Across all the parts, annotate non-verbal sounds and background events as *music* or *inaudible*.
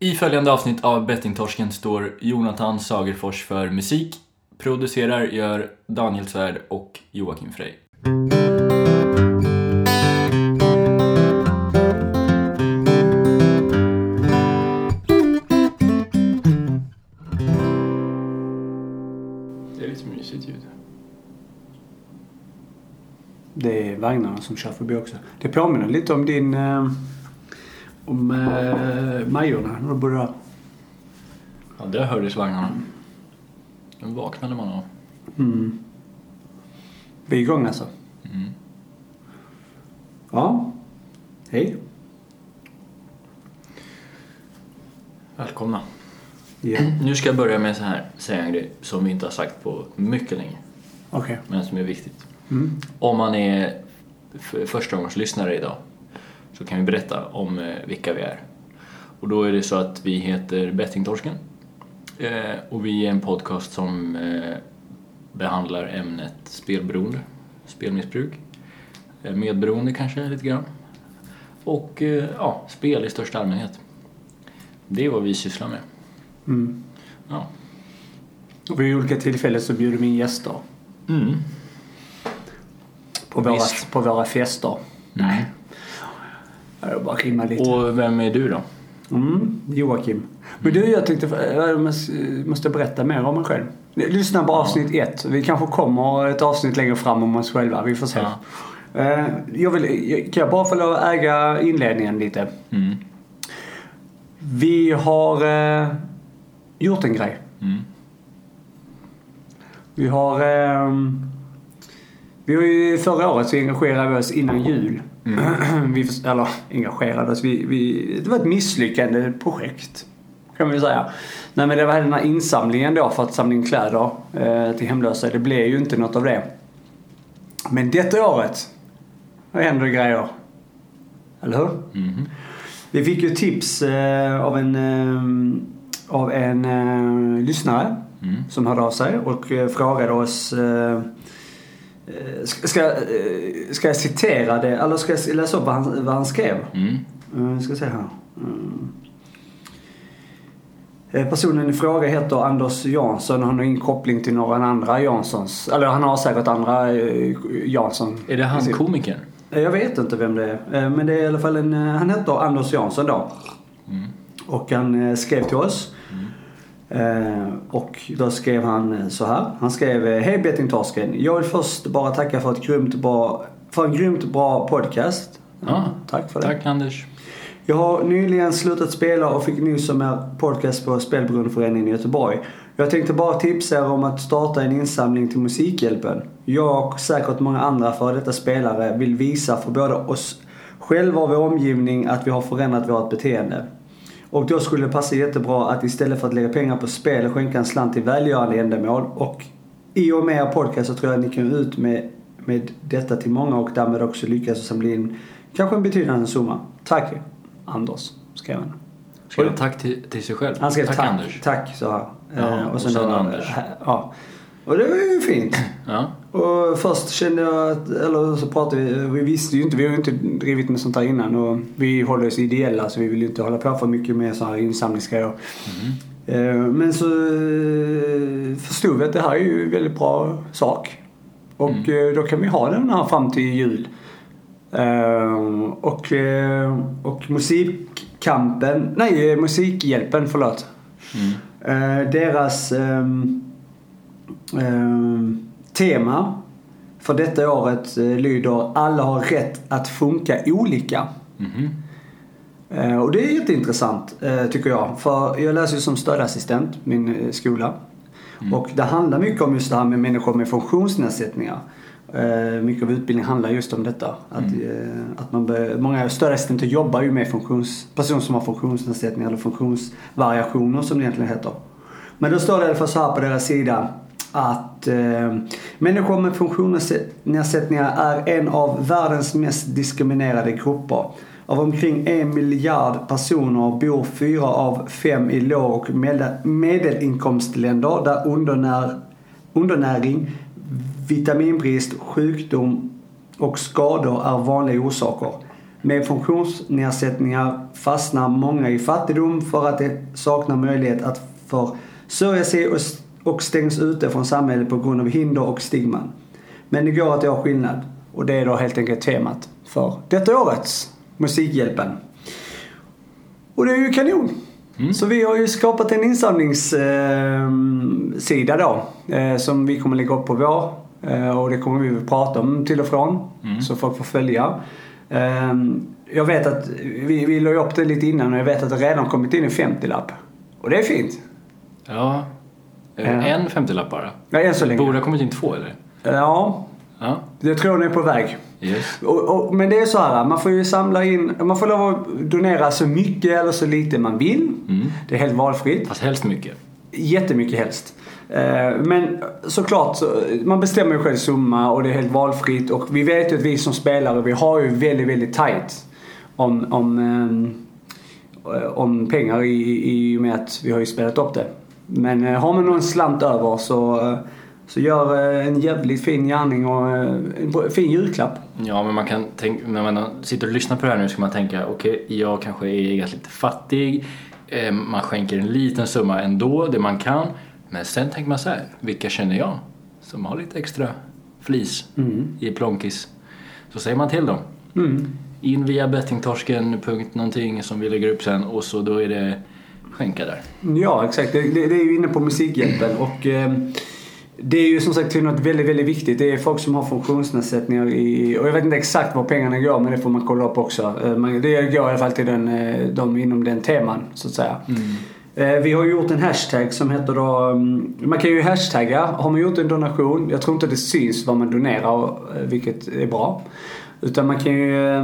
I följande avsnitt av Bettingtorsken står Jonathan Sagerfors för musik. Producerar gör Daniel Svärd och Joakim Frey. Det är lite mysigt ljud. Det är vagnarna som kör förbi också. Det påminner lite om din... Eh, om eh, Majorna när bodde där. Ja, det hördes vagnarna. Den vaknade man av. Mm. Vi är igång alltså. Mm. Ja. Hej. Välkomna. Ja. *clears throat* Nu ska jag börja med så här, säga en grej som vi inte har sagt på mycket länge, Okej. men som är viktigt. Mm. Om man är förstagångslyssnare idag så kan vi berätta om eh, vilka vi är. Och då är det så att vi heter Bettingtorsken eh, och vi är en podcast som eh, behandlar ämnet spelberoende, spelmissbruk, medberoende kanske lite grann och ja, spel i största allmänhet. Det är vad vi sysslar med. Mm. Ja. Och vid olika tillfällen så bjuder vi in gäster. Mm. På våra, Visst. på våra fester. Nej. Jag bara rimmar lite. Och vem är du då? Mm, Joakim. Men du, jag tänkte, jag måste- berätta mer om mig själv. Lyssna på avsnitt ett. Vi kanske kommer ett avsnitt längre fram om oss själva. Vi får se. Ja. Eh, Jag vill, kan jag bara få lov att äga inledningen lite? Mm. Vi har eh, gjort en grej. Mm. Vi har... Eh, vi har ju förra året så engagerade vi oss innan jul. *clears throat* vi, förs- eller engagerade oss. Vi, vi, det var ett misslyckande projekt. Kan vi säga. Nej men det var den här insamlingen då för att samla in kläder eh, till hemlösa. Det blev ju inte något av det. Men detta året, då händer det grejer. Eller hur? Mhm. Vi fick ju tips eh, av en, eh, av en eh, lyssnare Mm. som hörde av sig och eh, frågade oss eh, Ska, ska, eh, ska jag citera det, eller ska jag läsa upp vad han, vad han skrev? Mm. Uh, ska se här. Mm. Eh, Personen i fråga heter Anders Jansson. Han har ingen koppling till några andra Janssons. Eller han har säkert andra eh, Jansson. Är det han komikern? Eh, Jag vet inte vem det är. Eh, Men det är i alla fall en... eh, Han heter Anders Jansson då. Mm. Och han eh, skrev till oss. Eh, och då skrev han eh, så här. Han skrev eh, Hej Bettingtorsken. Jag vill först bara tacka för, ett grymt bra, för en grymt bra podcast. Ja, tack för det. Tack Anders. Jag har nyligen slutat spela och fick nys om er podcast på Spelberoendeföreningen i Göteborg. Jag tänkte bara tipsa er om att starta en insamling till Musikhjälpen. Jag och säkert många andra för detta spelare vill visa för både oss själva och vår omgivning att vi har förändrat vårt beteende. Och då skulle det passa jättebra att istället för att lägga pengar på spel skänka en slant till välgörande ändamål. Och i och med er podcast så tror jag att ni kan ut med, med detta till många och därmed också lyckas samla in kanske en betydande summa. Tack Anders, skrev han. Ska jag tack till, till sig själv? Han skrev tack, tack Anders. tack sa han. Ja, Eh, och sen då- Anders. Ja. Och det var ju fint. Ja. Och först kände jag att, eller så pratade vi, vi visste ju inte, vi har ju inte drivit med sånt här innan och vi håller oss ideella så vi vill ju inte hålla på för mycket med så här insamlingsgrejer. Eh, Men så eh, förstod vi att det här är ju en väldigt bra sak. Och eh, då kan vi ha den här fram till jul. Och, och musikkampen, nej Musikhjälpen, förlåt. Mm. Deras ehm, tema för detta året eh, lyder Alla har rätt att funka olika. Mhm. Eh, och det är jätteintressant eh, tycker jag. För jag läser ju som stödassistent min eh, skola. Och det handlar mycket om just det här med människor med funktionsnedsättningar. Mycket av utbildningen handlar just om detta. Att, eh, att man be, många stödassistenter jobbar ju med funktions, personer som har funktionsnedsättningar eller funktionsvariationer som det egentligen heter. Men då står det i alla fall så här på deras sida att eh, människor med funktionsnedsättningar är en av världens mest diskriminerade grupper. Av omkring en miljard personer bor fyra av fem i låg och medelinkomstländer där undernär, undernäring, vitaminbrist, sjukdom och skador är vanliga orsaker. Med funktionsnedsättningar fastnar många i fattigdom för att de saknar möjlighet att försörja sig och, och stängs ute från samhället på grund av hinder och stigman. Men det går att göra skillnad och det är då helt enkelt temat för detta årets Musikhjälpen. Och det är ju kanon! Mm. Så vi har ju skapat en insamlingssida då eh, som vi kommer lägga upp på vår eh, och det kommer vi att prata om till och från Mm. så folk får följa. Eh, jag vet att vi, vi la upp det lite innan och jag vet att det redan kommit in en 50-lapp. Och det är fint. Ja. Ja. En 50-lapp bara. Ja, än så länge. Borde ha kommit in två eller? Ja, Ja. jag tror den är på väg. Yes. Och, och, men det är så här, man får ju samla in, man får lov att donera så mycket eller så lite man vill. Mm. Det är helt valfritt. Fast helst mycket. Jättemycket helst. Eh, Men såklart, så, man bestämmer ju själv summa och det är helt valfritt. Och vi vet ju att vi som spelare, vi har ju väldigt, väldigt tight om, om, eh, om pengar i, i och med att vi har ju spelat upp det. Men eh, har man någon slant över så, eh, så gör eh, en jävligt fin gärning och en fin julklapp. Ja, men man kan tänka, när man sitter och lyssnar på det här nu ska man tänka okej, jag kanske är lite fattig. Man skänker en liten summa ändå, det man kan. Men sen tänker man så här, vilka känner jag som har lite extra flis i plonkis? Så säger man till dem. Mm. In via bettingtorsken, punkt någonting som vi lägger upp sen och så då är det skänka där. Ja, exakt. Det, det, det är ju inne på Musikhjälpen och eh, det är ju som sagt något väldigt, väldigt viktigt. Det är folk som har funktionsnedsättningar i, och jag vet inte exakt var pengarna går men det får man kolla upp också. Eh, det går i alla fall till den, eh, de inom den teman så att säga. Eh, Vi har gjort en hashtag som heter då, mm, man kan ju hashtagga, har man gjort en donation, jag tror inte det syns vad man donerar, vilket är bra. Utan man kan ju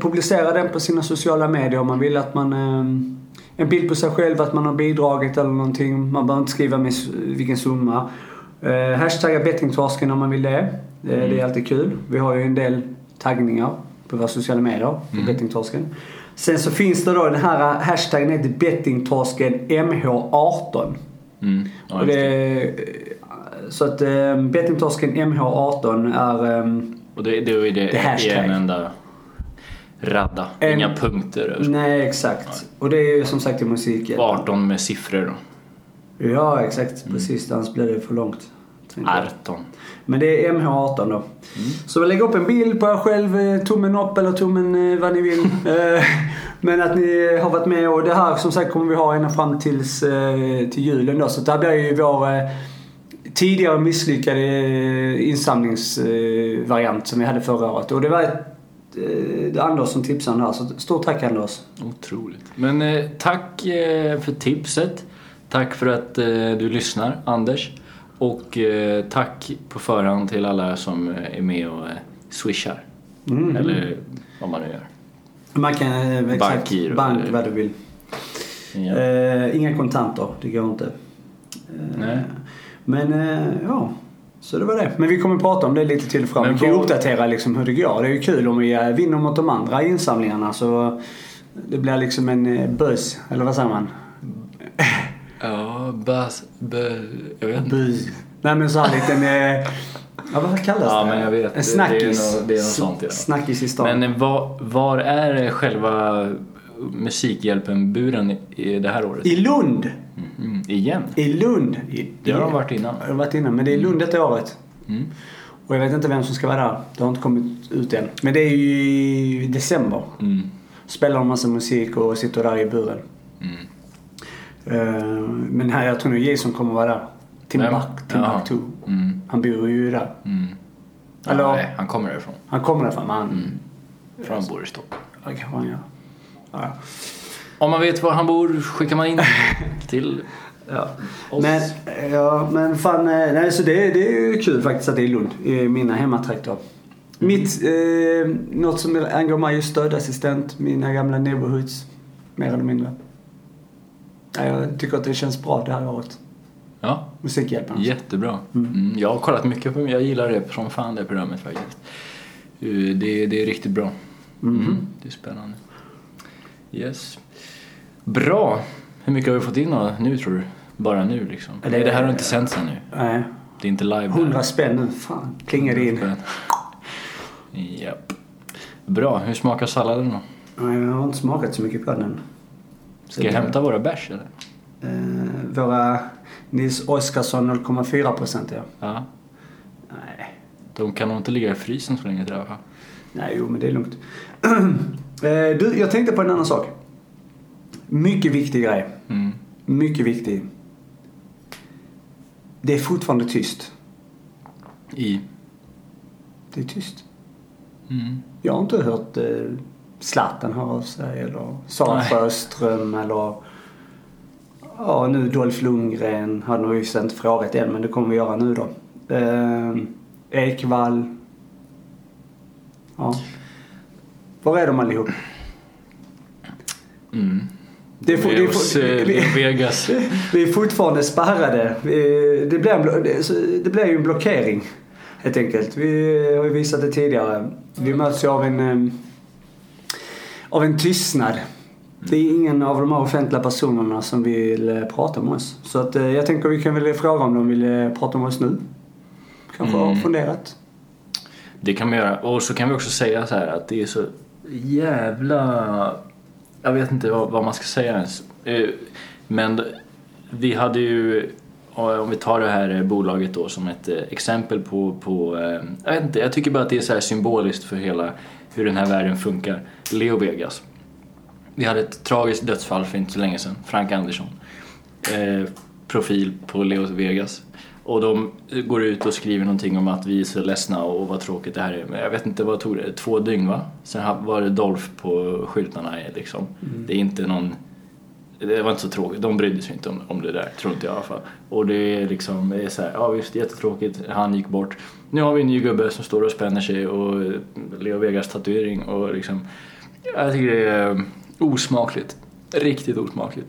publicera den på sina sociala medier om man vill att man en bild på sig själv att man har bidragit eller någonting. Man behöver inte skriva med vilken summa. Eh, hashtagga bettingtorsken om man vill det. Det, det är alltid kul. Vi har ju en del taggningar på våra sociala medier på bettingtorsken. Sen så finns det då den här hashtaggen heter bettingtorsken MH18. Mm. Ja, det. det, så att eh, bettingtorsken MH18 är eh, Och det, det är det, Det hashtag. en enda radda. En- Inga punkter. Nej, exakt. Och det är ju som sagt i musiken. 18 med siffror då. Ja, exakt. Precis. Annars blir det för långt. tänker jag. 18. Men det är MH18 då. Så lägg upp en bild på er själv, eh, tummen upp eller tummen eh, vad ni vill. *laughs* Eh, Men att ni har varit med och det här som sagt kommer vi ha ända fram tills, till julen då. Så det här blir ju vår tidigare misslyckade insamlingsvariant som vi hade förra året. Och det var eh, det Anders som tipsade det här. Så stort tack Anders. Otroligt. Men eh, tack eh, för tipset. Tack för att eh, du lyssnar, Anders. Och eh, tack på förhand till alla som är med och swishar. Mm. Eller vad man nu gör. Man kan, exakt, Bankgiro bank eller- vad du vill. Ja. Inga kontanter, det går inte. Nej. Men ja, så det var det. Men vi kommer prata om det lite till fram. Men Vi kan ju uppdatera liksom hur det går. Det är ju kul om vi eh, vinner mot de andra insamlingarna så det blir liksom en eh, buzz, eller vad säger man? *laughs* Ja, bas, bö, jag vet inte. Buzz. Nej men så här liten, *laughs* ja vad kallas Ja, det? men jag vet. En snackis. Det är nog- det är något sånt, ja. Snackis i stan. Men eh, var, var är själva Musikhjälpen-buren i det här året? I Lund! Mm, igen? I Lund! I, Det har de varit innan. har de varit innan, men det är i Lund detta året. Mm. Och jag vet inte vem som ska vara där. Det har inte kommit ut än. Men det är ju i december. Mm. Spelar en massa musik och sitter där i buren. Mm. Eh, men här, jag tror nog Jason kommer vara där. Timbuktu. Mm. Han bor ju där. Mm. Eller- Nej, han kommer därifrån. Han kommer därifrån men han... Mm. För han bor i Stockholm. Ja, kanske han gör. Ja. Om man vet var han bor skickar man in *laughs* till Ja. Men, ja, men fan, eh, nej, så det, det är ju kul faktiskt att det är Lund, i mina hemmatrakter. Mitt, eh, något som angår mig är stödassistent, mina gamla neighborhoods, mer eller mindre. Ja, jag tycker att det känns bra det här året. Ja, Musikhjälpen. alltså. jättebra. Mm. Jag har kollat mycket på Jag gillar det som fan det programmet faktiskt. Eh, Det, det är riktigt bra. Mm. Det är spännande. Yes. Bra. Hur mycket har vi fått in då, nu tror du? Bara nu liksom? Det- Nej, det här har inte sänts än nu. Nej, Det är inte live. här. 100 spänn nu. Fan, plingar det in. Japp. Bra. Hur smakar salladen då? Nej, jag har inte smakat så mycket på den. Ska jag hämta våra bärs eller? Eh, våra Nils Oskarsson 0,4 procent ja. Ja. Nej. De kan nog inte ligga i frysen så länge till alla fall. Nej, jo men det är lugnt. *clears throat* Eh, du, jag tänkte på en annan sak. Mycket viktig grej. Mm. Mycket viktig. Det är fortfarande tyst. I? Det är tyst. Mm. Jag har inte hört eh, Zlatan höra av sig eller Sara. Sjöström eller ja, nu Dolph Lundgren. Han har ju inte frågat än men det kommer vi göra nu då. Eh, Ekvall. Ja. Var är de allihop? Mm. Det är, for, det, är for, eh, vi, *laughs* vi är fortfarande spärrade. Det, blir en, det, blir ju en blockering helt enkelt. Vi har ju visat det tidigare. Vi möts ju av en, av en tystnad. Det är ingen av de här offentliga personerna som vill eh, prata med oss. Så att, eh, jag tänker vi kan väl fråga om de vill prata med oss nu. Kanske har Mm. funderat. Det kan man göra. Och så kan vi också säga så här att det är så jävla... Jag vet inte vad, vad man ska säga ens. Eh, men vi hade ju, eh, om vi tar det här eh, bolaget då som ett exempel på, på jag vet inte, jag tycker bara att det är så här symboliskt för hela hur den här världen funkar. Leo Vegas. Vi hade ett tragiskt dödsfall för inte så länge sedan, Frank Andersson. Eh, profil på Leo Vegas. Och de går ut och skriver någonting om att vi är så ledsna och vad tråkigt det här är. Men jag vet inte, vad tog det? Två dygn va? Sen var det Dolph på skyltarna liksom. Det är inte någon... Det var inte så tråkigt. De brydde sig inte om, om det där, tror inte jag i alla fall. Och det är liksom, det är så här, ja visst jättetråkigt, han gick bort. Nu har vi en ny gubbe som står och spänner sig och Leo Vegas tatuering och liksom... Jag tycker det är osmakligt. Riktigt osmakligt.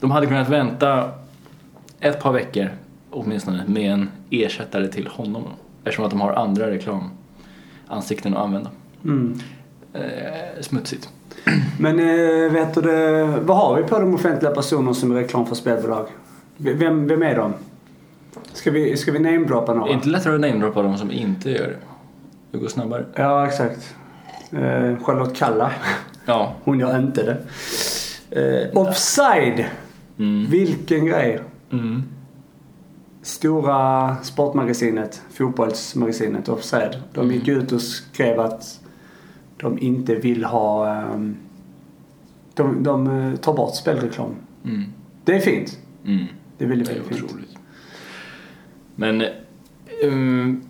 De hade kunnat vänta ett par veckor åtminstone med en ersättare till honom. Eftersom att de har andra reklamansikten att använda. Mm. Eh, smutsigt. Men äh, vet du det, vad har vi på de offentliga personer som är reklam för spelbolag? Vem, vem är de? Ska vi, ska vi namedroppa Det några? är inte lättare att namedroppa de som inte gör det. Det går snabbare. Ja, exakt. Eh, Charlotte Kalla. Ja. Hon gör inte det. Eh, offside! Mm. Vilken grej. Mm. Stora sportmagasinet, fotbollsmagasinet Offside. De gick ut och skrev att de inte vill ha... ehm, de, de eh, tar bort spelreklam. Mm. Det är fint. Mm. Det är väldigt, väldigt fint. otroligt. Men, um,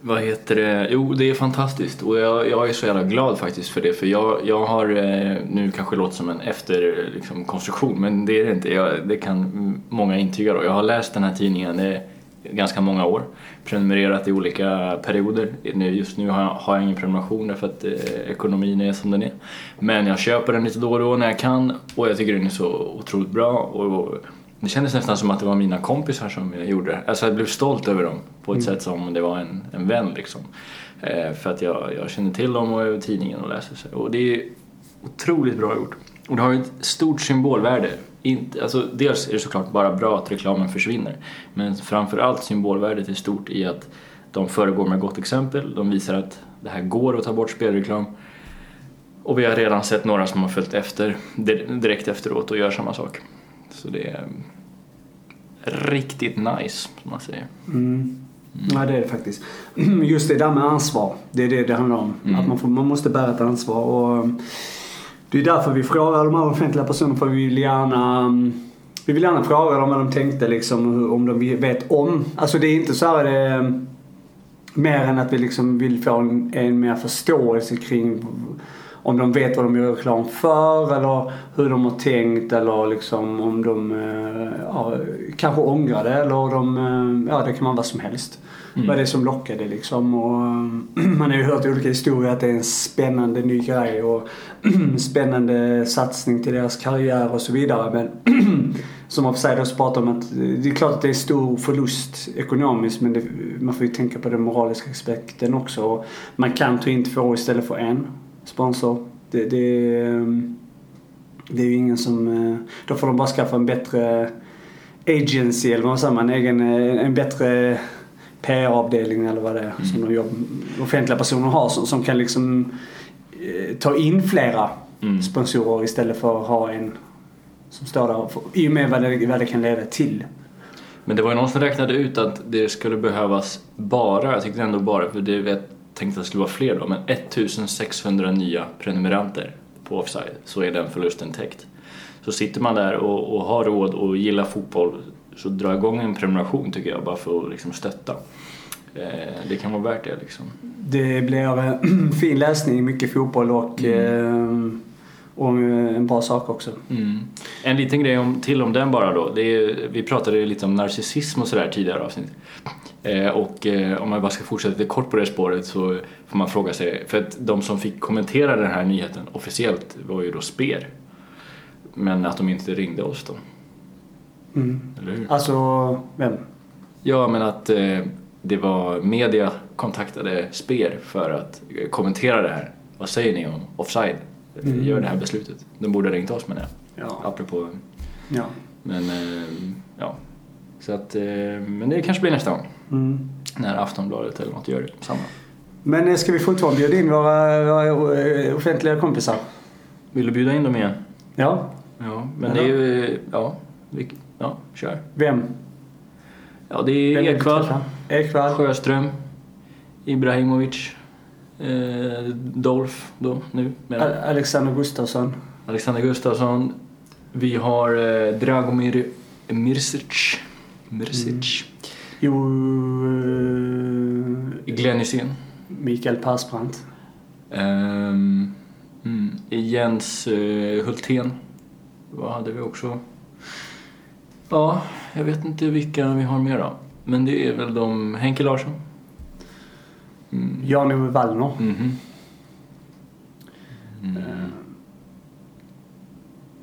vad heter det? Jo, det är fantastiskt och jag, jag är så jävla glad faktiskt för det. För jag, jag har, eh, nu kanske låter som en efterkonstruktion, liksom, konstruktion, men det är det inte. Jag, det kan många intyga då. Jag har läst den här tidningen i ganska många år. Prenumererat i olika perioder. Just nu har jag, har jag ingen prenumeration därför att eh, ekonomin är som den är. Men jag köper den lite då och då när jag kan och jag tycker den är så otroligt bra. Och, och det kändes nästan som att det var mina kompisar som jag gjorde det. Alltså jag blev stolt över dem på ett sätt som om det var en, en vän liksom. Eh, för att jag, jag känner till dem och över tidningen och läser. Så. Och det är otroligt bra gjort. Och det har ju ett stort symbolvärde. Inte, alltså, dels är det såklart bara bra att reklamen försvinner. Men framförallt symbolvärdet är stort i att de föregår med gott exempel. De visar att det här går att ta bort spelreklam. Och vi har redan sett några som har följt efter di- direkt efteråt och gör samma sak. Så det är riktigt nice, som man säger. Mm. Ja, det är det faktiskt. *clears throat* Just det där med ansvar. Det är det det handlar om. Mm. Att man, får, man måste bära ett ansvar. Och um, det är därför vi frågar de här offentliga personerna. För vi vill gärna, um, vi vill gärna fråga dem vad de tänkte liksom. Om de vet om. Alltså det är inte så här det, um, mer än att vi liksom vill få en, en mer förståelse kring om de vet vad de gör reklam för eller hur de har tänkt eller liksom om de eh, ja, kanske ångrar det eller de, eh, ja det kan vara vad som helst. Mm. Vad det är som lockade liksom och eh, *clears throat* man har ju hört olika historier att det är en spännande ny grej och *clears throat* spännande satsning till deras karriär och så vidare men *clears throat* som Offsiders pratar om att det är klart att det är stor förlust ekonomiskt men det, man får ju tänka på den moraliska aspekten också. Och man kan ta in två istället för en sponsor. Det, det, ehm, det är ju ingen som... eh, Då får de bara skaffa en bättre agency eller vad säger man? En, egen, eh, en bättre PR-avdelning eller vad det är som de jobb, offentliga personer har som, som kan liksom eh, ta in flera Mm. sponsorer istället för att ha en som står där får- i och med vad det, vad det kan leda till. Men det var ju någon som räknade ut att det skulle behövas bara, jag tyckte ändå bara, för det tänkte att det skulle vara fler då, men 1600 nya prenumeranter på Offside så är den förlusten täckt. Så sitter man där och, och har råd och gillar fotboll så dra igång en prenumeration tycker jag bara för att liksom stötta. Eh, det kan vara värt det liksom. Det blir eh, *clears throat* fin läsning, mycket fotboll och, eh, och eh, en bra sak också. Mm. En liten grej om, till om den bara då. Är, vi pratade lite om narcissism och sådär tidigare avsnitt. Eh, och eh, om man bara ska fortsätta lite kort på det spåret så får man fråga sig, för att de som fick kommentera den här nyheten officiellt var ju då Sper. Men att de inte ringde oss då, Mm. eller hur? Alltså, vem? Ja, men att eh, det var media kontaktade Sper för att kommentera det här. Vad säger ni om offside? Mm. Gör det här beslutet. De borde ha ringt oss menar jag. Ja. Apropå ja. Men ja, så att, men det kanske blir nästa gång. Mm. När Aftonbladet eller något gör det samma. Men eh, ska vi fortfarande bjuda in våra, våra eh, offentliga kompisar? Vill du bjuda in dem igen? Ja. Ja, men det är ju, ja, vi, ja, kör. Vem? Ja, det är Ekvall? Ekvall. Sjöström, Ibrahimovic, eh, Dolph då nu, med A- Alexander Gustafsson. Alexander Gustafsson. Vi har eh, Dragomir Mirsic, Mirsic, Jo... eh, Glenn Hysén. Mikael Persbrandt. Ehm, mm, Jens uh, Hultén. Vad hade vi också? Ja, jag vet inte vilka vi har mer då. Men det är väl de... Henke Larsson. Mm. Jan-Ove Wallner. Mhm. Mm.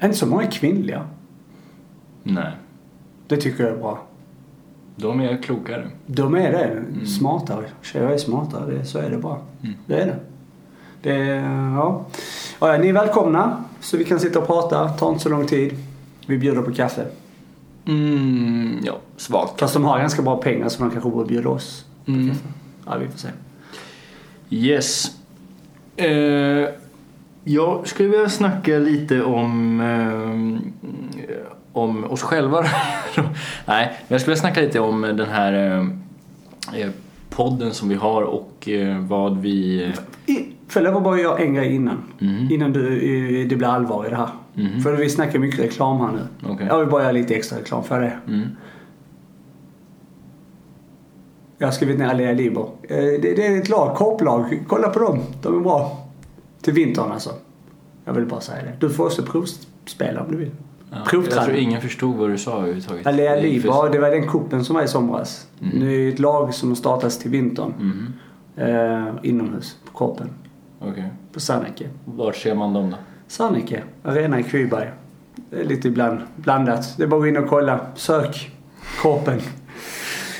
Inte så många kvinnliga. Nej, Det tycker jag är bra. De är klokare. De är det. Smartare. Tjejer är smartare. Det, så är det bara. Mm. Det är det. det ja. Ja, ni är välkomna. Så vi kan sitta och prata. Tar inte så lång tid. Vi bjuder på kaffe. Mm, ja, svagt. Fast de har ganska bra pengar så de kanske borde bjuda oss på Mm. kaffe. Ja, vi får se. Yes. Eh, jag skulle vilja snacka lite om, eh, om oss själva. Nej, men jag skulle vilja snacka lite om den här eh, podden som vi har och eh, vad vi... Får jag bara göra en grej innan? Mm. Innan du, eh, det blir allvar i det här. Mhm. För vi snackar mycket reklam här nu. Okej. Jag vill bara göra lite extra reklam för det. Mm. Jag har skrivit ner Alea Liber. Eh, Det, det är ett lag, korplag. Kolla på dem. De är bra. Till vintern alltså. Jag vill bara säga det. Du får också provspela om du vill. Ja, Provträna. jag tror ingen förstod vad du sa överhuvudtaget. Alea Det för- det var den kuppen som var i somras. Mm. Nu är det ett lag som startas till vintern. Mhm. Eh, inomhus, på Korpen. Okej. På Sanneke. Vart ser man dem då? Sanneke, arena i Kviberg. Det lite ibland blandat. Det är bara att gå in och kolla. Sök Korpen.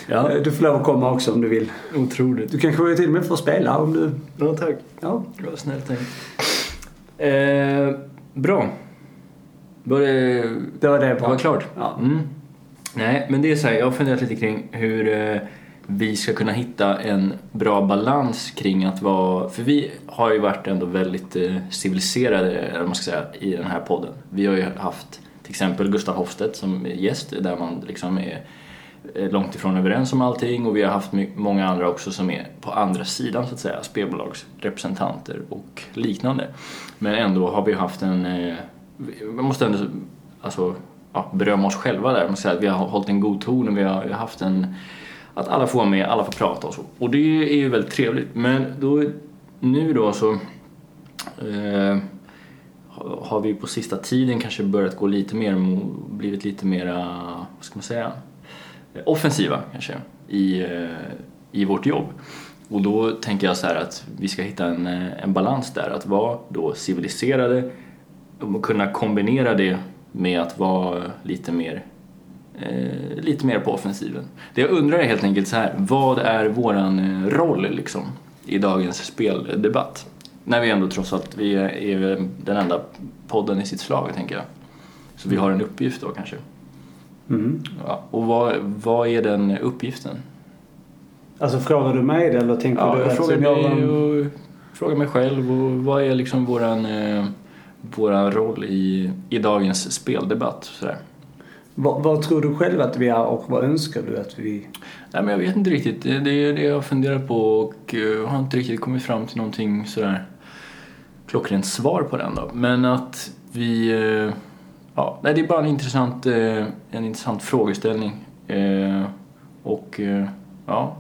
Ja, Eh, Du får lov att komma också om du vill. otroligt. Du kanske till och med får spela om du... Bra tack. Ja. Bra, snällt tänkt. Eh, bra. Var det, Det var det det var klart? Ja. Mm. Nej, men det är så här, jag har funderat lite kring hur eh, vi ska kunna hitta en bra balans kring att vara... För vi har ju varit ändå väldigt eh, civiliserade, eller man ska säga, i den här podden. Vi har ju haft till exempel Gustav Hofstedt som gäst där man liksom är eh, långt ifrån överens om allting och vi har haft många andra också som är på andra sidan så att säga, spelbolagsrepresentanter och liknande. Men ändå har vi haft en, man vi måste ändå alltså, ja, berömma oss själva där, man säga att vi har hållit en god ton och vi har, vi har haft en, att alla får vara med, alla får prata och så. Och det är ju väldigt trevligt. Men då, nu då så eh, har vi på sista tiden kanske börjat gå lite mer, blivit lite mera, vad ska man säga, offensiva kanske i, eh, i vårt jobb. Och då tänker jag så här att vi ska hitta en, eh, en balans där, att vara då civiliserade och kunna kombinera det med att vara lite mer eh, lite mer på offensiven. Det jag undrar är helt enkelt så här, vad är våran eh, roll liksom i dagens speldebatt? När vi ändå trots allt, vi är, den enda podden i sitt slag tänker jag. Så vi har en uppgift då kanske. Mm. Ja, och vad, vad är den uppgiften? Alltså frågar du mig det eller tänker Ja, du jag frågar jag- dig och... frågar mig själv och vad är liksom våran, eh, våran roll i, i dagens speldebatt. Sådär. Vad, vad tror du själv att vi är och vad önskar du att vi... Nej, men jag vet inte riktigt. Det är det jag funderar på och eh, har inte riktigt kommit fram till någonting sådär klockrent svar på den då. Men att vi... eh, Ja, nej, det är bara en intressant, eh, en intressant frågeställning. Och ja...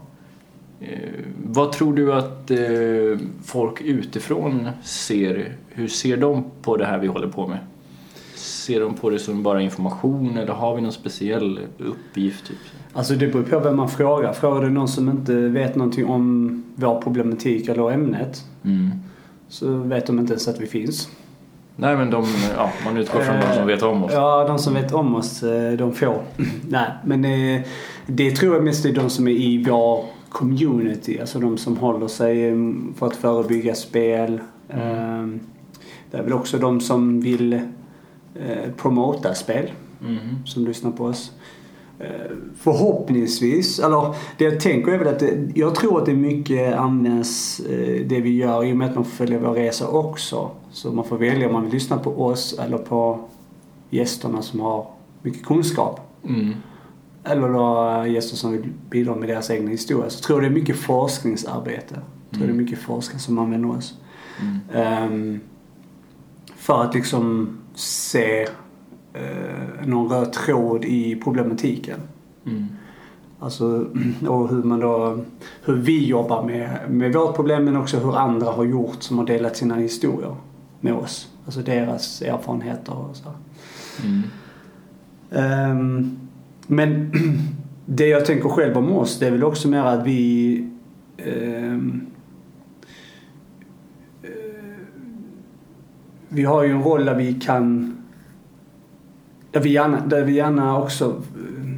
Vad tror du att folk utifrån ser? Hur ser de på det här vi håller på med? Ser de på det som bara information eller har vi någon speciell uppgift? Typ? Alltså det beror på vem man frågar. Frågar du någon som inte vet någonting om vår problematik eller ämnet Mm. så vet de inte ens att vi finns. Nej men de, ja, man utgår från de som vet om oss. Ja, de som vet om oss, eh, de får. *clears throat* Nej, men eh, det tror jag mest är de som är i vår community. Alltså de som håller sig eh, för att förebygga spel. Eh, Det är väl också de som vill eh, promota spel. Mhm. som lyssnar på oss. Eh, Förhoppningsvis, eller det jag tänker är väl att det, jag tror att det mycket används eh, det vi gör i och med att man får följa vår resa också. Så man får välja om man vill lyssna på oss eller på gästerna som har mycket kunskap. Mm. Eller då gäster som vill bidra med deras egna historia. Så tror jag det är mycket forskningsarbete. Jag tror det är mycket forskare som använder oss. Mm. Ehm, för att liksom se eh, någon röd tråd i problematiken. Mm. Alltså, *clears throat* och hur man då, hur vi jobbar med, med vårt problem men också hur andra har gjort som har delat sina historier med oss. Alltså deras erfarenheter och så. Mm. Ehm, men *clears throat* det jag tänker själv om oss det är väl också mer att vi ehm, vi har ju en roll där vi kan där vi gärna, där vi gärna också eh,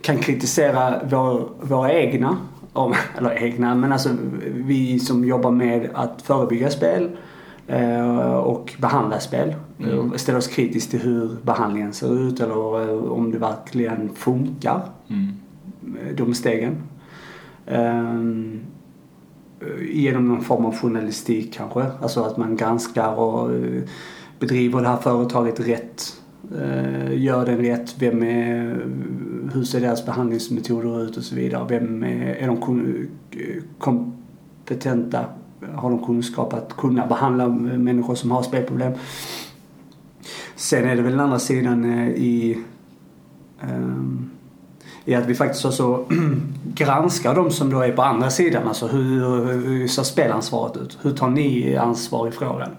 kan kritisera vår, våra egna *laughs* eller egna, men alltså vi som jobbar med att förebygga spel eh, och behandla spel. Mm. Ställa oss kritiskt till hur behandlingen ser ut eller eh, om det verkligen funkar, Mm. de stegen. Eh, genom någon form av journalistik kanske. Alltså att man granskar och eh, bedriver det här företaget rätt. Eh, gör den rätt. Vem är, hur ser deras behandlingsmetoder ut och så vidare. Vem är, är de kompetenta? Har de kunskap att kunna behandla människor som har spelproblem? Sen är det väl den andra sidan i um, i att vi faktiskt också *clears throat* granskar de som då är på andra sidan. Alltså hur, hur ser spelansvaret ut? Hur tar ni ansvar i frågan?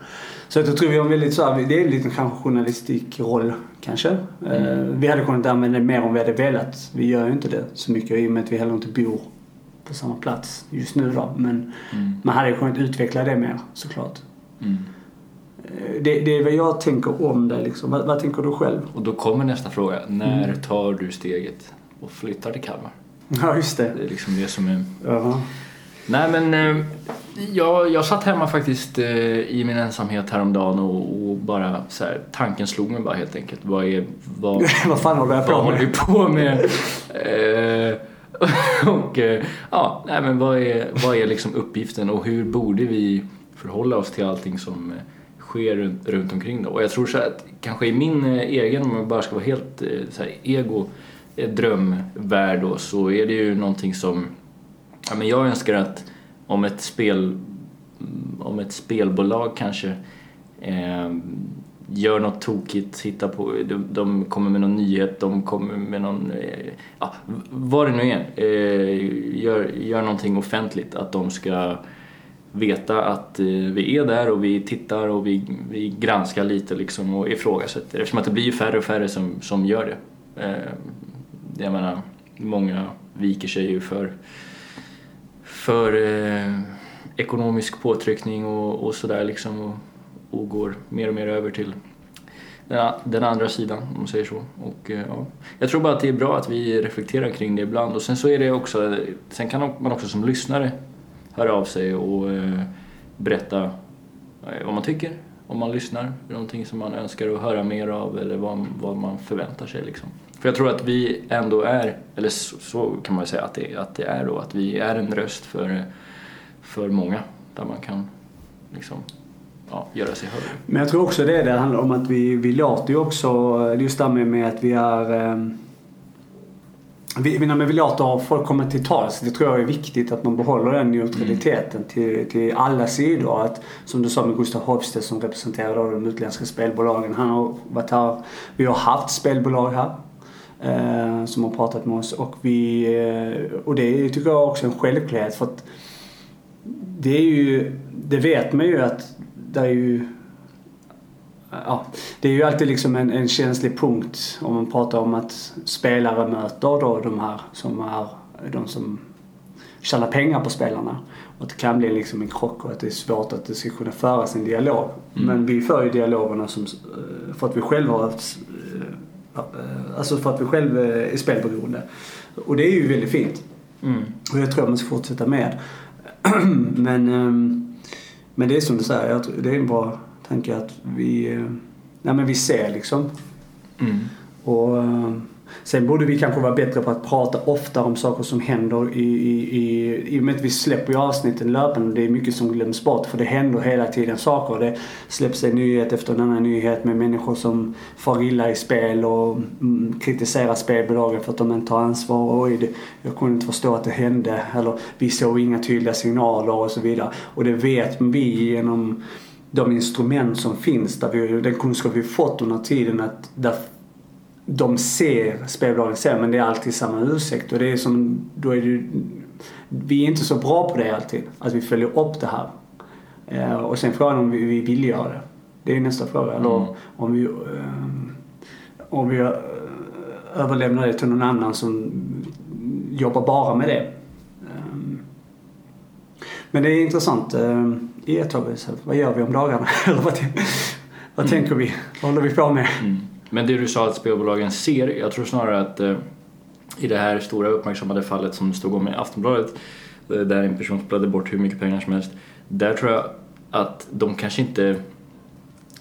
Så jag tror vi har en väldigt så här, det är en liten kanske journalistik roll kanske. Eh, vi hade kunnat använda det mer om vi hade velat. Vi gör ju inte det så mycket i och med att vi heller inte bor på samma plats just nu då. Men Mm. man hade kunnat utveckla det mer såklart. Mm. Eh, Det, det är vad jag tänker om det liksom. Vad, vad tänker du själv? Och då kommer nästa fråga. När Mm. tar du steget och flyttar till Kalmar? Ja, just det. Det är liksom det som är... Ja. Nej men eh, jag, jag satt hemma faktiskt eh, i min ensamhet häromdagen och, och bara så här, tanken slog mig bara helt enkelt. Vad är... Vad, *laughs* vad fan håller jag vad på håller med? vi på med? Eh, *laughs* och ja, nej men vad är, vad är liksom uppgiften och hur borde vi förhålla oss till allting som sker runt, runt omkring då? Och jag tror så här att kanske i min egen, om jag bara ska vara helt så här, ego Eh, drömvärld då, så är det ju någonting som ja, men jag önskar att om ett spel mm, om ett spelbolag kanske eh, gör något tokigt, hittar på, de, de kommer med någon nyhet, de kommer med någon, eh, ja, vad det nu är, eh, gör, gör någonting offentligt, att de ska veta att eh, vi är där och vi tittar och vi, vi granskar lite liksom och ifrågasätter. Eftersom att det blir ju färre och färre som, som gör det. Eh, jag menar, många viker sig ju för, för eh, ekonomisk påtryckning och, och sådär liksom och, och går mer och mer över till den, den andra sidan om man säger så. Och, eh, ja. Jag tror bara att det är bra att vi reflekterar kring det ibland och sen så är det också, sen kan man också som lyssnare höra av sig och eh, berätta eh, vad man tycker, om man lyssnar, någonting som man önskar att höra mer av eller vad, vad man förväntar sig liksom. För jag tror att vi ändå är, eller så, så kan man ju säga att det, att det är då, att vi är en röst för, för många där man kan liksom, ja, göra sig hörd. Men jag tror också det det handlar om att vi, vi låter ju också, just det här med, med att vi är ehm, låter folk komma till tals, det tror jag är viktigt att man behåller den neutraliteten mm. till, till alla sidor. Att, som du sa med Gustav Hofstedt som representerar de utländska spelbolagen. Han har varit här, vi har haft spelbolag här. Eh, som har pratat med oss och vi, eh, och det tycker jag också är en självklarhet för att det är ju, det vet man ju att det är ju ja, det är ju alltid liksom en, en känslig punkt om man pratar om att spelare möter då de här som är de som tjänar pengar på spelarna. Och att det kan bli liksom en krock och att det är svårt att det ska kunna föras en dialog. Mm. Men vi för ju dialogerna som, eh, för att vi själva har haft, eh, alltså för att vi själva är spelberoende. Och det är ju väldigt fint. Mm. Och jag tror att man ska fortsätta med. *clears throat* men, ehm, men det är som du säger, det är en bra tänker att vi, eh, nej men vi ser liksom. Mm. Och eh, Sen borde vi kanske vara bättre på att prata ofta om saker som händer i, i, i, i och med att vi släpper ju avsnitten löpande. Det är mycket som glöms bort för det händer hela tiden saker. Det släpps en nyhet efter en annan nyhet med människor som far illa i spel och mm, kritiserar spelbolagen för att de inte tar ansvar. Oj, det, jag kunde inte förstå att det hände. Eller vi såg inga tydliga signaler och så vidare. Och det vet vi genom de instrument som finns, där vi, den kunskap vi fått under tiden att där de ser, spelbolagen ser, men det är alltid samma ursäkt. Och det är som, då är det vi är inte så bra på det alltid, att vi följer upp det här. Eh, och sen frågan om vi, vi vill göra det. Det är nästa fråga. Mm. Om vi, eh, om vi eh, överlämnar det till någon annan som jobbar bara med det. Eh, men det är intressant. Eh, i ett tag. Vad gör vi om dagarna? *laughs* Eller vad, vad mm. tänker vi? Vad håller vi på med? Mm. Men det du sa att spelbolagen ser, jag tror snarare att eh, i det här stora uppmärksammade fallet som stod om i Aftonbladet eh, där en person spelade bort hur mycket pengar som helst. Där tror jag att de kanske inte,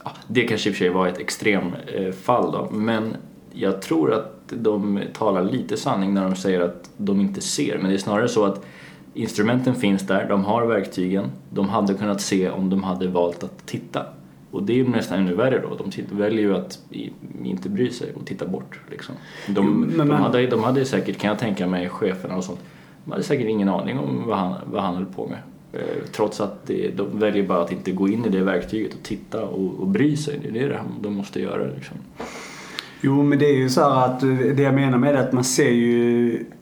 ja, det kanske i och för sig var ett extremfall då, men jag tror att de talar lite sanning när de säger att de inte ser. Men det är snarare så att Instrumenten finns där, de har verktygen. De hade kunnat se om de hade valt att titta. Och det är nästan ännu värre då. De väljer ju att inte bry sig och titta bort. Liksom. De, jo, de, hade, de hade säkert, kan jag tänka mig, cheferna och sånt, de hade säkert ingen aning om vad han, vad han höll på med. Eh, trots att det, de väljer bara att inte gå in i det verktyget och titta och, och bry sig. Det är det de måste göra. Liksom. Jo, men det är ju så att det jag menar med det är att man ser ju Eh,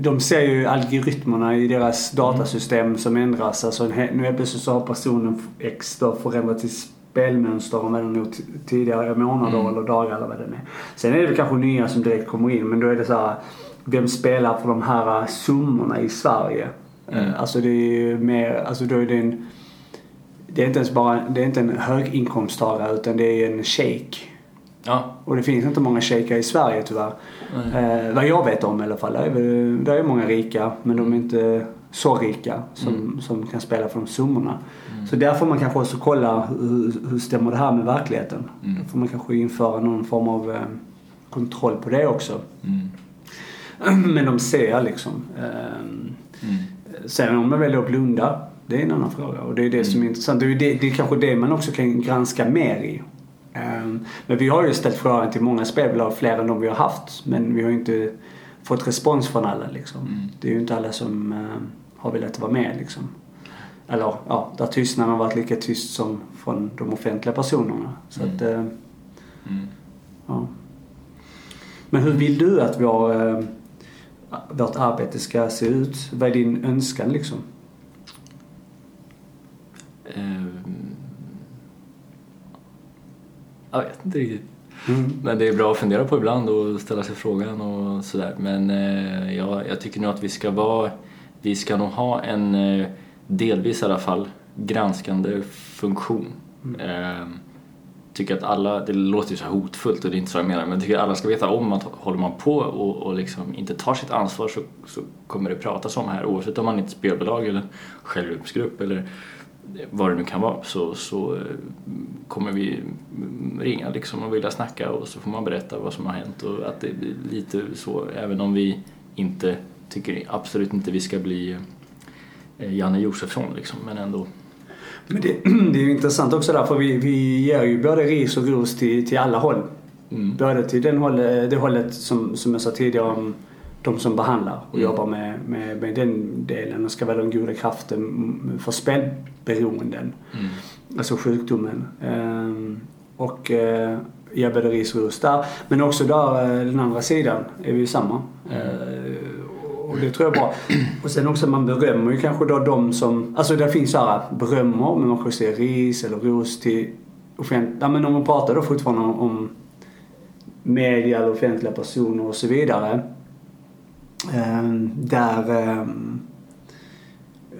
de ser ju algoritmerna i deras datasystem som ändras. Alltså nu är plötsligt så har personen X då förändrat sitt spelmönster om den nog tidigare månader mm. eller dagar eller vad det är. Sen är det kanske nya som direkt kommer in men då är det så här, vem spelar för de här summorna i Sverige? Mm. Eh, alltså det är ju mer, alltså då är det en det är inte ens bara, det är inte en höginkomsttagare utan det är en shake. Ja. Och det finns inte många shejker i Sverige tyvärr. Eh, vad jag vet om i alla fall. Det är, det är många rika men de är inte så rika som, mm. som kan spela för de summorna. Mm. Så där får man kanske också kolla hur, hur stämmer det här med verkligheten. Mm. Då får man kanske införa någon form av eh, kontroll på det också. Mm. *clears throat* Men de ser liksom. Eh, sen om man väljer att blunda, det är en annan fråga. Och det är det som är mm. intressant. Det är, det, det är kanske det man också kan granska mer i. Men vi har ju ställt frågan till många spelbolag, fler än de vi har haft. Men vi har ju inte fått respons från alla liksom. Mm. Det är ju inte alla som ehm, har velat vara med liksom. Eller ja, där tystnaden har varit lika tyst som från de offentliga personerna. Så mm. att, ehm, mm. ja. Men hur vill du att vår, vårt arbete ska se ut? Vad är din önskan liksom? Jag vet inte riktigt. Mm. Men det är bra att fundera på ibland och ställa sig frågan och sådär. Men eh, ja, jag tycker nog att vi ska vara, vi ska nog ha en eh, delvis i alla fall granskande funktion. Mm. Eh, tycker att alla, det låter ju så hotfullt och det är inte så jag menar, men jag tycker att alla ska veta om att håller man på och, och liksom inte tar sitt ansvar så, så kommer det pratas om här oavsett om man är ett spelbolag eller självhjälpsgrupp eller vad det nu kan vara så, så eh, kommer vi ringa liksom och vilja snacka och så får man berätta vad som har hänt och att det blir lite så även om vi inte tycker absolut inte vi ska bli eh, Janne Josefsson liksom men ändå Men det, *clears throat* det är ju intressant också där för vi, vi ger ju både ris och ros till, till alla håll. Mm. Både till den håll, det hållet som, som jag sa tidigare om de som behandlar och Mm. jobbar med, med, med den delen och ska vara den goda kraften för spelberoenden. Mm. Alltså sjukdomen. Ehm, och eh, ris och ros där. Men också där eh, den andra sidan är vi ju samma. Eh, och det tror jag är bra. Och sen också man berömmer ju kanske då de som, alltså det finns så här berömmer men man kanske säger ris eller ros till offent, ja, men om man pratar då fortfarande om, om media eller offentliga personer och så vidare. Ehm, där ehm,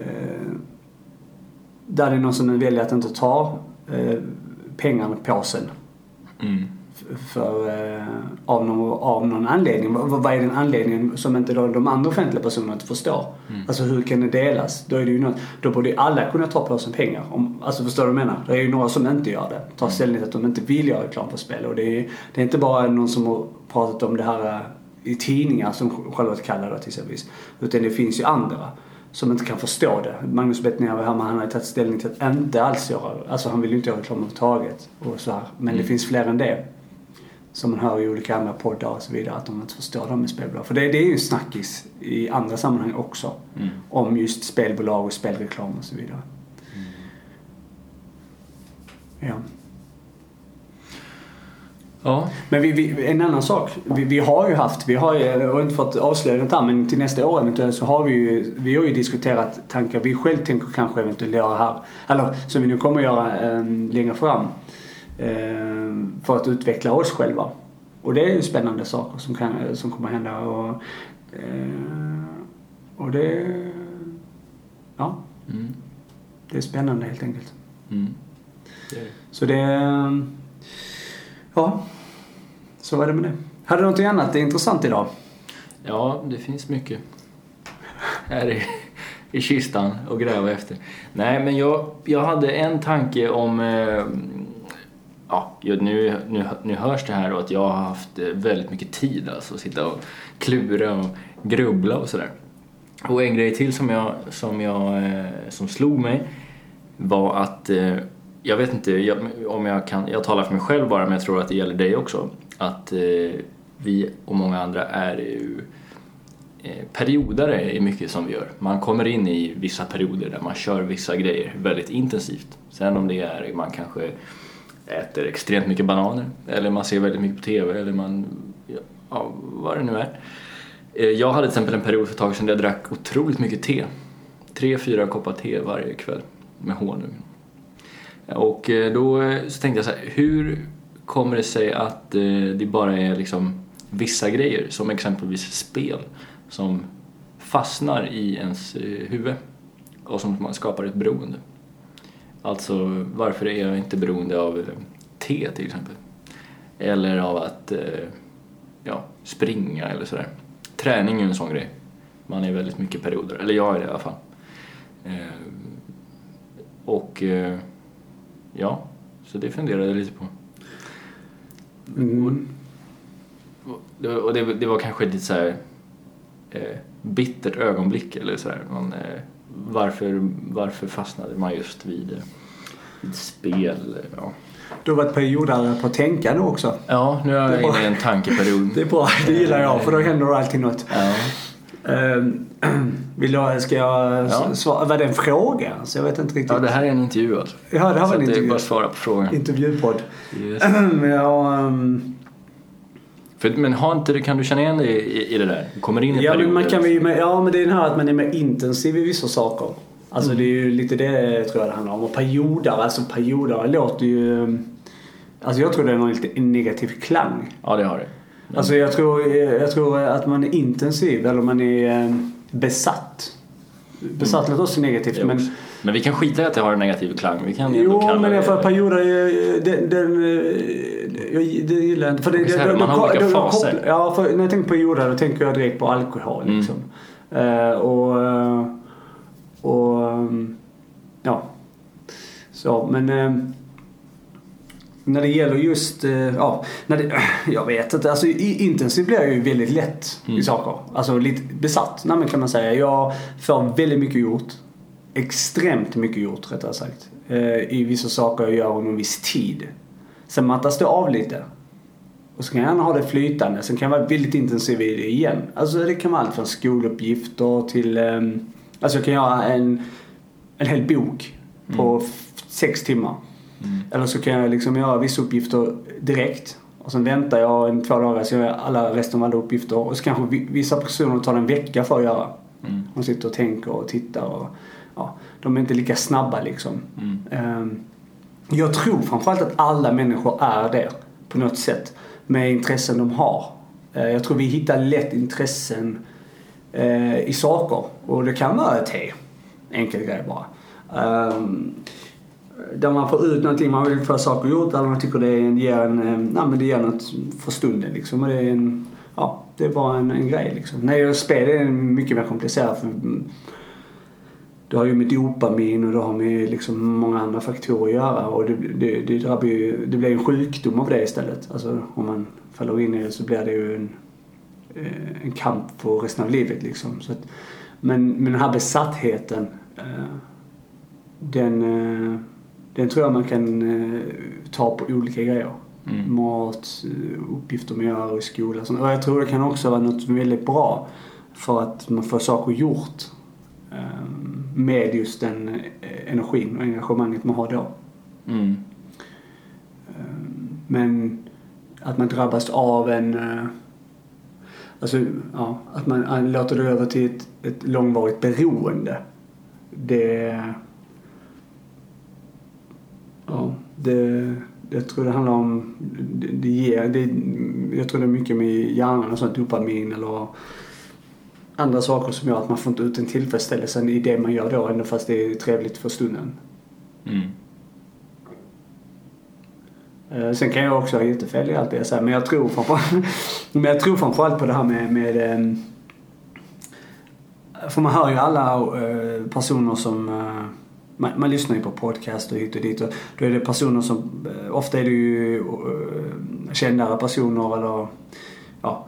eh, där det är någon som väljer att inte ta eh, pengarna på påsen. Mm. För, eh, av, någon, av någon anledning. Vad, vad är den anledningen som inte då de andra offentliga personerna inte förstår? Mm. Alltså hur kan det delas? Då är det ju något, då borde ju alla kunna ta på sig pengar. Om, alltså förstår du vad jag menar? Det är ju några som inte gör det. Tar ställning till att de inte vill göra reklam för spel. Och det är, det är inte bara någon som har pratat om det här eh, i tidningar som Charlotte kallar det till exempel. Utan det finns ju andra som inte kan förstå det. Magnus Bettner här, han har ju tagit ställning till att inte alls göra Alltså han vill ju inte göra reklam överhuvudtaget. Och så här. Men det Mm. finns fler än det. Som man hör i olika andra poddar och så vidare. Att de inte förstår det med spelbolag. För det, det är ju snackis i andra sammanhang också. Mm. Om just spelbolag och spelreklam och så vidare. Ja. Ja. Men vi, vi, en annan sak. Vi, vi har ju haft, vi har ju, jag har inte fått avslöja det här men till nästa år eventuellt så har vi ju, vi har ju diskuterat tankar vi själv tänker kanske eventuellt göra här. Eller som vi nu kommer göra eh, längre fram. Eh, för att utveckla oss själva. Och det är ju spännande saker som, kan, som kommer hända och, eh, och det, ja, Mm. det är spännande helt enkelt. Mm. Det är det. Så det... Ja, så var det med det. Hade du någonting annat intressant idag? Ja, det finns mycket här i, i kistan att gräva efter. Nej, men jag, jag hade en tanke om... Eh, ja, nu, nu, nu hörs det här då att jag har haft eh, väldigt mycket tid alltså att sitta och klura och grubbla och sådär. Och en grej till som jag, som jag, eh, som slog mig var att eh, jag vet inte jag, om jag kan, jag talar för mig själv bara men jag tror att det gäller dig också. Att eh, vi och många andra är ju eh, periodare i mycket som vi gör. Man kommer in i vissa perioder där man kör vissa grejer väldigt intensivt. Sen om det är man kanske äter extremt mycket bananer eller man ser väldigt mycket på TV eller man, ja, vad det nu är. Eh, jag hade till exempel en period för ett tag sedan där jag drack otroligt mycket te. Tre, fyra koppar te varje kväll med honung. Och eh, då eh, så tänkte jag så här, hur kommer det sig att eh, det bara är liksom vissa grejer, som exempelvis spel, som fastnar i ens huvud och som skapar ett beroende? Alltså, varför är jag inte beroende av te till exempel? Eller av att ja, springa eller sådär. Träning är ju en sån grej. Man är väldigt mycket perioder, eller jag är det i alla fall. Och ja, så det funderade jag lite på. Mm. Och det, och det, det var kanske lite så här eh, bittert ögonblick eller så här. Man, eh, varför, varför fastnade man just vid, eh, vid spel? Ja. Du har varit periodare på att tänka nu också. ja, nu är jag inne i en tankeperiod. *laughs* Det är bra, det gillar jag för då händer det alltid något. Ja. Ehm, *clears throat* Vill du, ska jag Ja. svara? Var det en fråga? Så jag vet inte riktigt. ja, det här är en intervju alltså. Ja, det här så var en att det är intervju. bara att svara på frågan. Intervjupodd. Yes. *clears throat* Men jag, ehm, För, men har inte, det- kan du känna igen dig i, i det där? Kommer in i ja, men man perioder. kan, ju- ja, men det är den här att man är mer intensiv i vissa saker. Alltså det är ju lite det tror jag det handlar om. Och periodare, alltså periodare låter ju... Alltså jag tror det är någon lite negativ klang. Ja, det har det. Men- Alltså jag tror, jag tror att man är intensiv eller man är eh, besatt. Besatt låter också negativt Jo. men... men vi kan skita i att det har en negativ klang. Vi kan Jo kalla men det- jag får perioder, eh, den, den, eh, jag, det gillar jag inte. För det, här, det- man har olika det- faser. Ja, för när jag tänker på perioder då tänker jag direkt på alkohol Mm. liksom. Eh, och, och, ja. Så, men när det gäller just, eh, ja, när det, *clears throat* jag vet inte. Alltså i- intensiv blir jag ju väldigt lätt i Mm. saker. Alltså lite besatt, nej, kan man säga. Jag får väldigt mycket gjort. Extremt mycket gjort rättare sagt. eh, i vissa saker jag gör under en viss tid. Sen mattas det av lite. Och så kan jag gärna ha det flytande. Sen kan jag vara väldigt intensiv i det igen. Alltså det kan vara allt från skoluppgifter till... Eh, alltså jag kan göra en, en hel bok på Mm. sex timmar. Mm. Eller så kan jag liksom göra vissa uppgifter direkt. Och sen väntar jag en två dagar så gör jag alla resten av alla uppgifter. Och så kanske vi- vissa personer tar en vecka för att göra. Mm. De sitter och tänker och tittar och ja, de är inte lika snabba liksom. Mm. Ehm, Jag tror framförallt att alla människor är det på något sätt med intressen de har. Eh, Jag tror vi hittar lätt intressen eh, i saker och det kan vara te. Enkel grej bara. Där man får ut någonting, man vill få saker gjort eller man tycker det är en, ger en, eh, ja, men det ger något för stunden liksom. Och det är en, ja, det är bara en, en grej liksom. När jag spelar är det mycket mer komplicerat för du det har ju med dopamin och det har med liksom många andra faktorer att göra och det, det, det drabbar ju, det blir en sjukdom av det istället. Alltså om man faller in i det så blir det ju en, eh, en kamp för resten av livet liksom. Så att, men, men den här besattheten eh, den, den tror jag man kan eh, ta på olika grejer. Mm. Mat, eh, uppgifter man gör i skolan och sånt. Och jag tror det kan också vara något väldigt bra för att man får saker gjort eh, med just den energin och engagemanget man har då. Mm. Men att man drabbas av en... Alltså, ja, att man låter det över till ett, ett långvarigt beroende. Det... Ja, det... Jag tror det handlar om... Det, det ger... Det, jag tror det är mycket med hjärnan och sånt, dopamin eller andra saker som gör att man får inte ut en tillfredsställelse i det man gör då, ändå fast det är trevligt för stunden. Mm. Eh, Sen kan jag också ha jättefel i allt det jag säger men jag tror framförallt, *laughs* men jag tror framförallt på det här med, med ehm, för man hör ju alla eh, personer som eh, man, man lyssnar ju på podcast och hit och dit och då är det personer som, eh, ofta är det ju eh, kändare personer eller ja,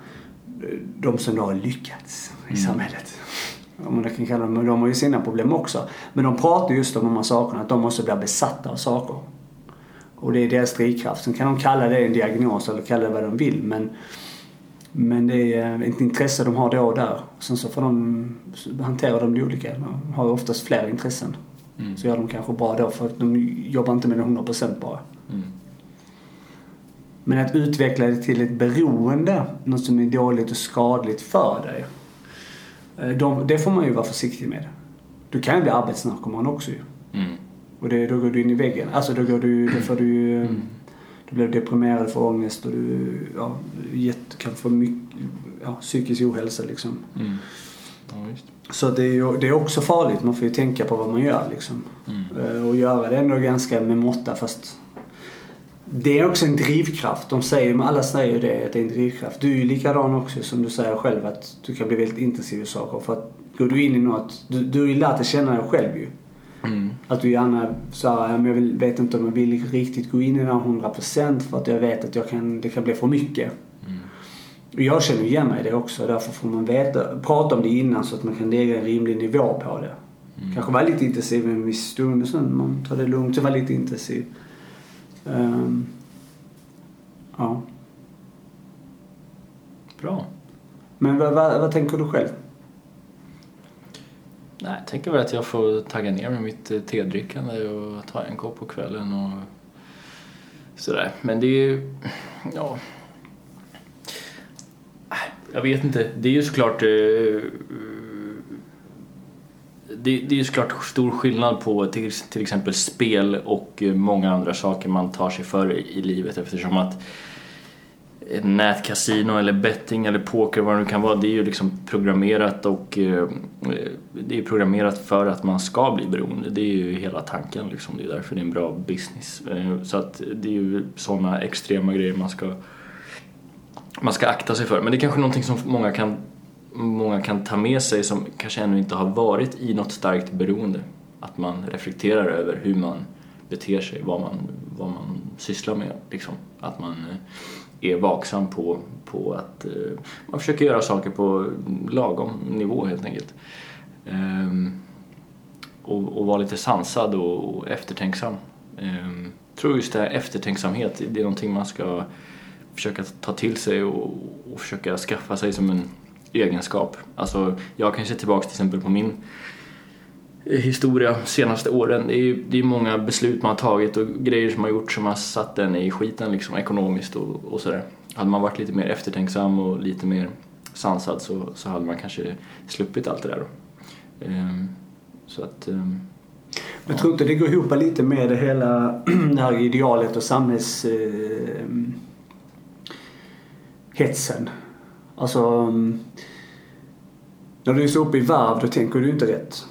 de som då har lyckats i Mm. samhället. Om man kan kalla dem, de har ju sina problem också. Men de pratar just om de här sakerna, att de måste bli besatta av saker. Och det är deras drivkraft. Sen kan de kalla det en diagnos eller kalla det vad de vill men men det är ett intresse de har då och där. Sen så får de hantera de det olika. De har oftast fler intressen. Mm. Så gör de kanske bra då för att de jobbar inte med det 100% bara. Mm. Men att utveckla det till ett beroende, något som är dåligt och skadligt för dig. eh, De, det får man ju vara försiktig med. Du kan ju bli arbetsnarkoman också ju. Mm. Och det, då går du in i väggen. Alltså då går du, då får du ju, Mm. du blir deprimerad, får ångest och du ja, kan få mycket ja, psykisk ohälsa liksom. Mm. Ja. Så det är ju det är också farligt. Man får ju tänka på vad man gör liksom. Mm. Eh, Och göra det ändå ganska med måtta fast det är också en drivkraft. De säger, alla säger ju det, att det är en drivkraft. Du är ju likadan också som du säger själv att du kan bli väldigt intensiv i saker. För att går du in i något, du, du har ju lärt dig känna dig själv ju. Mm. Att du gärna men jag vet inte om jag vill riktigt gå in i det här 100% för att jag vet att jag kan, det kan bli för mycket. Jag känner igen mig i det också. Därför får man veta, prata om det innan så att man kan lägga en rimlig nivå på det. Mm. Kanske vara lite intensiv en viss stund och sen man tar det lugnt och vara lite intensiv. Ehm, ja. Bra. Men vad, vad, vad tänker du själv? Nej, jag tänker väl att jag får tagga ner med mitt eh, tedrickande och ta en kopp på kvällen och sådär. Men det är ju, ja... Jag vet inte. Det är ju såklart... eh, Det, det är ju såklart stor skillnad på till, till exempel spel och eh, många andra saker man tar sig för i, i livet eftersom att nätkasino eller betting eller poker vad det nu kan vara det är ju liksom programmerat och eh, eh, det är programmerat för att man ska bli beroende. Det är ju hela tanken liksom. Det är därför det är en bra business. Eh, Så att det är ju sådana extrema grejer man ska man ska akta sig för. Men det är kanske någonting som många kan, många kan ta med sig som kanske ännu inte har varit i något starkt beroende. Att man reflekterar över hur man beter sig, vad man, vad man sysslar med. Liksom. Att man eh, är vaksam på, på att eh, man försöker göra saker på lagom nivå helt enkelt. Ehm, och, och vara lite sansad och, och eftertänksam. Ehm, jag tror just det här eftertänksamhet, det är någonting man ska försöka ta till sig och, och försöka skaffa sig som en egenskap. Alltså, jag kan se tillbaka till exempel på min historia senaste åren. Det är, det är många beslut man har tagit och grejer som man har gjort som har satt den i skiten liksom ekonomiskt och, och sådär. Hade man varit lite mer eftertänksam och lite mer sansad så, så hade man kanske sluppit allt det där då. Ehm, så att... Ehm, jag tror inte det går ihop lite med det hela *clears throat* det här idealet och samhälls... Eh, hetsen. Alltså... mm, När du är så uppe i varv då tänker du inte rätt.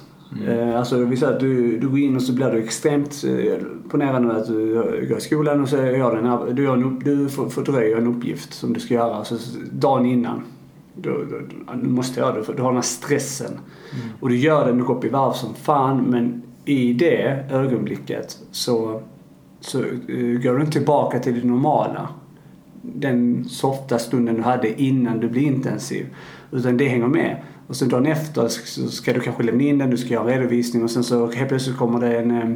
Eh, Alltså vi säger att du, du går in och så blir du extremt, eh, ponera nu att du går i skolan och så gör du, en, ar- du, gör en, du fördröjer en uppgift som du ska göra så dagen innan. Då, då, du måste göra det för du har den här stressen. Och du gör den, du går upp i varv som fan men i det ögonblicket så, så eh, går du inte tillbaka till det normala. Den softa stunden du hade innan du blir intensiv. Utan det hänger med. Och sen dagen efter så ska du kanske lämna in den, du ska göra en redovisning och sen så helt plötsligt kommer det en eh,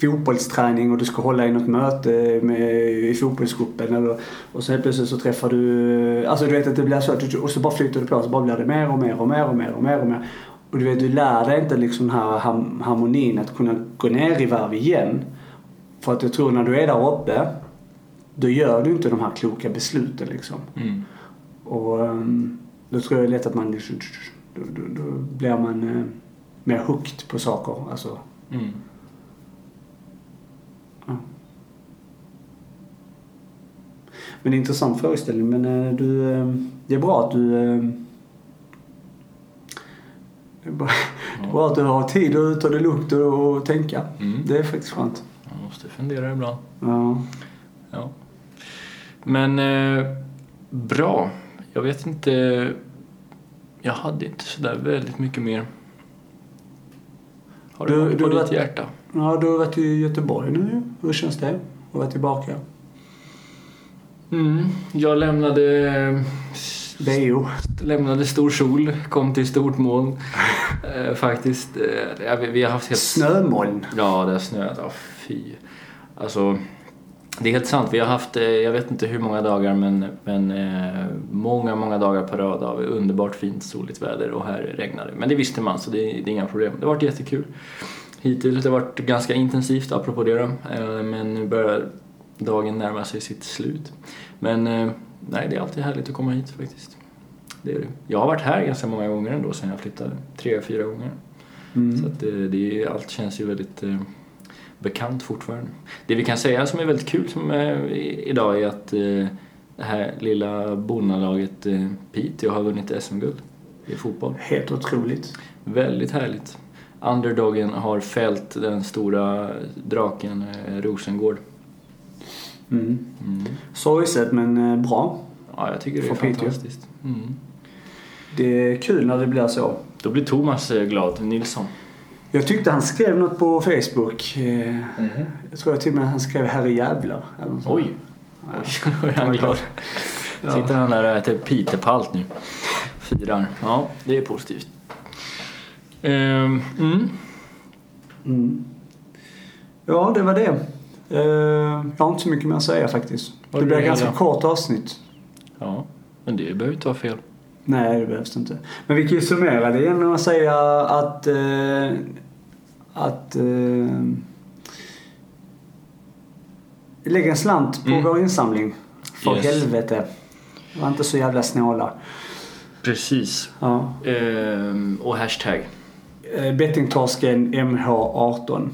fotbollsträning och du ska hålla i något möte med, i fotbollsgruppen eller, och så helt plötsligt så träffar du, alltså du vet att det blir så att du, och så bara flyter du på så bara blir det mer och mer och mer och mer och mer och mer. Och du vet, du lär dig inte liksom den här harmonin att kunna gå ner i varv igen. För att jag tror när du är där uppe, då gör du inte de här kloka besluten liksom. mm. Och um, då tror jag lätt att man då, då, då blir man eh, mer hooked på saker. Alltså, Mm. men det är en intressant frågeställning. Men eh, du, eh, det är bra att du eh, det är bra, det är bra att du har tid att ta det lugnt och, och tänka. Mm. Det är faktiskt skönt. Man måste fundera ibland. Ja. Ja. Men eh, bra. Jag vet inte. Jag hade inte sådär väldigt mycket mer. Har du, Du- något du på ditt var- hjärta? ja, du har varit i Göteborg nu. Hur känns det? Att vara tillbaka? Mm. Jag lämnade, BO. lämnade stor sol, kom till stort moln. *laughs* eh, faktiskt. Eh, vi, vi har haft helt... Snömoln. Ja, det har snöat. Ja, fy. Alltså, det är helt sant. Vi har haft, eh, jag vet inte hur många dagar, men, men eh, många, många dagar på rad av underbart fint soligt väder och här regnar det. Men det visste man, så det, det är inga problem. Det har varit jättekul. Hittills har det varit ganska intensivt, apropå det då. Eh, Men nu börjar dagen närma sig sitt slut. Men nej, det är alltid härligt att komma hit faktiskt. Det är det. Jag har varit här ganska många gånger ändå sedan jag flyttade. Tre, fyra gånger. Så Mm. att det, det, allt känns ju väldigt bekant fortfarande. Det vi kan säga som är väldigt kul som, eh, i- idag är att eh, det här lilla bonnalaget eh, Piteå har vunnit SM-guld i fotboll. Helt otroligt. Väldigt härligt. Underdogen har fällt den stora draken eh, Rosengård. Mm. Mm. Sorgset men eh, bra. Ja, jag tycker det är För fantastiskt. Mm. Det är kul när det blir så. Då blir Thomas eh, glad, Nilsson. Jag tyckte han skrev något på Facebook. Eh, Jag tror till och med han skrev herre jävlar. Oj, oj, då är han glad. Ja. Sitter han där och äter pitepalt nu. Firar. Ja, det är positivt. Ehm, mm. Mm. Ja, det var det. Eh, Jag har inte så mycket mer att säga faktiskt. Var Det blir ganska hela? kort avsnitt. Ja, men det behöver inte vara fel. Nej, det behövs inte. Men vi kan ju summera det genom att säga att... Eh, att... Eh, lägg en slant på Mm. vår insamling. För Yes. helvete. Var inte så jävla snåla. Precis. Ja. Ehm, och hashtag. Eh, Bettingtorsken MH18.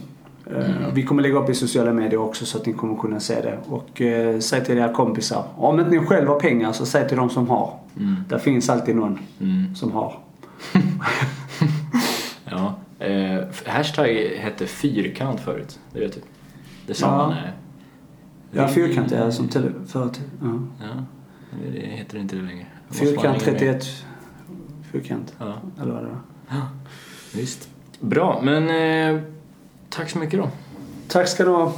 Eh, Mm. Vi kommer lägga upp i sociala medier också så att ni kommer kunna se det. Och eh, säg till era kompisar. Om inte ni själva har pengar så säg till de som har. Mm. Där finns alltid någon Mm. som har. *laughs* Ja. Eh, hashtag hette fyrkant förut. Det vet du. Det sa Ja. Eh, Ja, fyrkant är som till förut. Ja. Ja, det heter inte det längre. Fyrkant hänga med. 31. Fyrkant. Ja, Eller vad det var. visst. Bra, men eh, tack så mycket då. Tack ska du ha.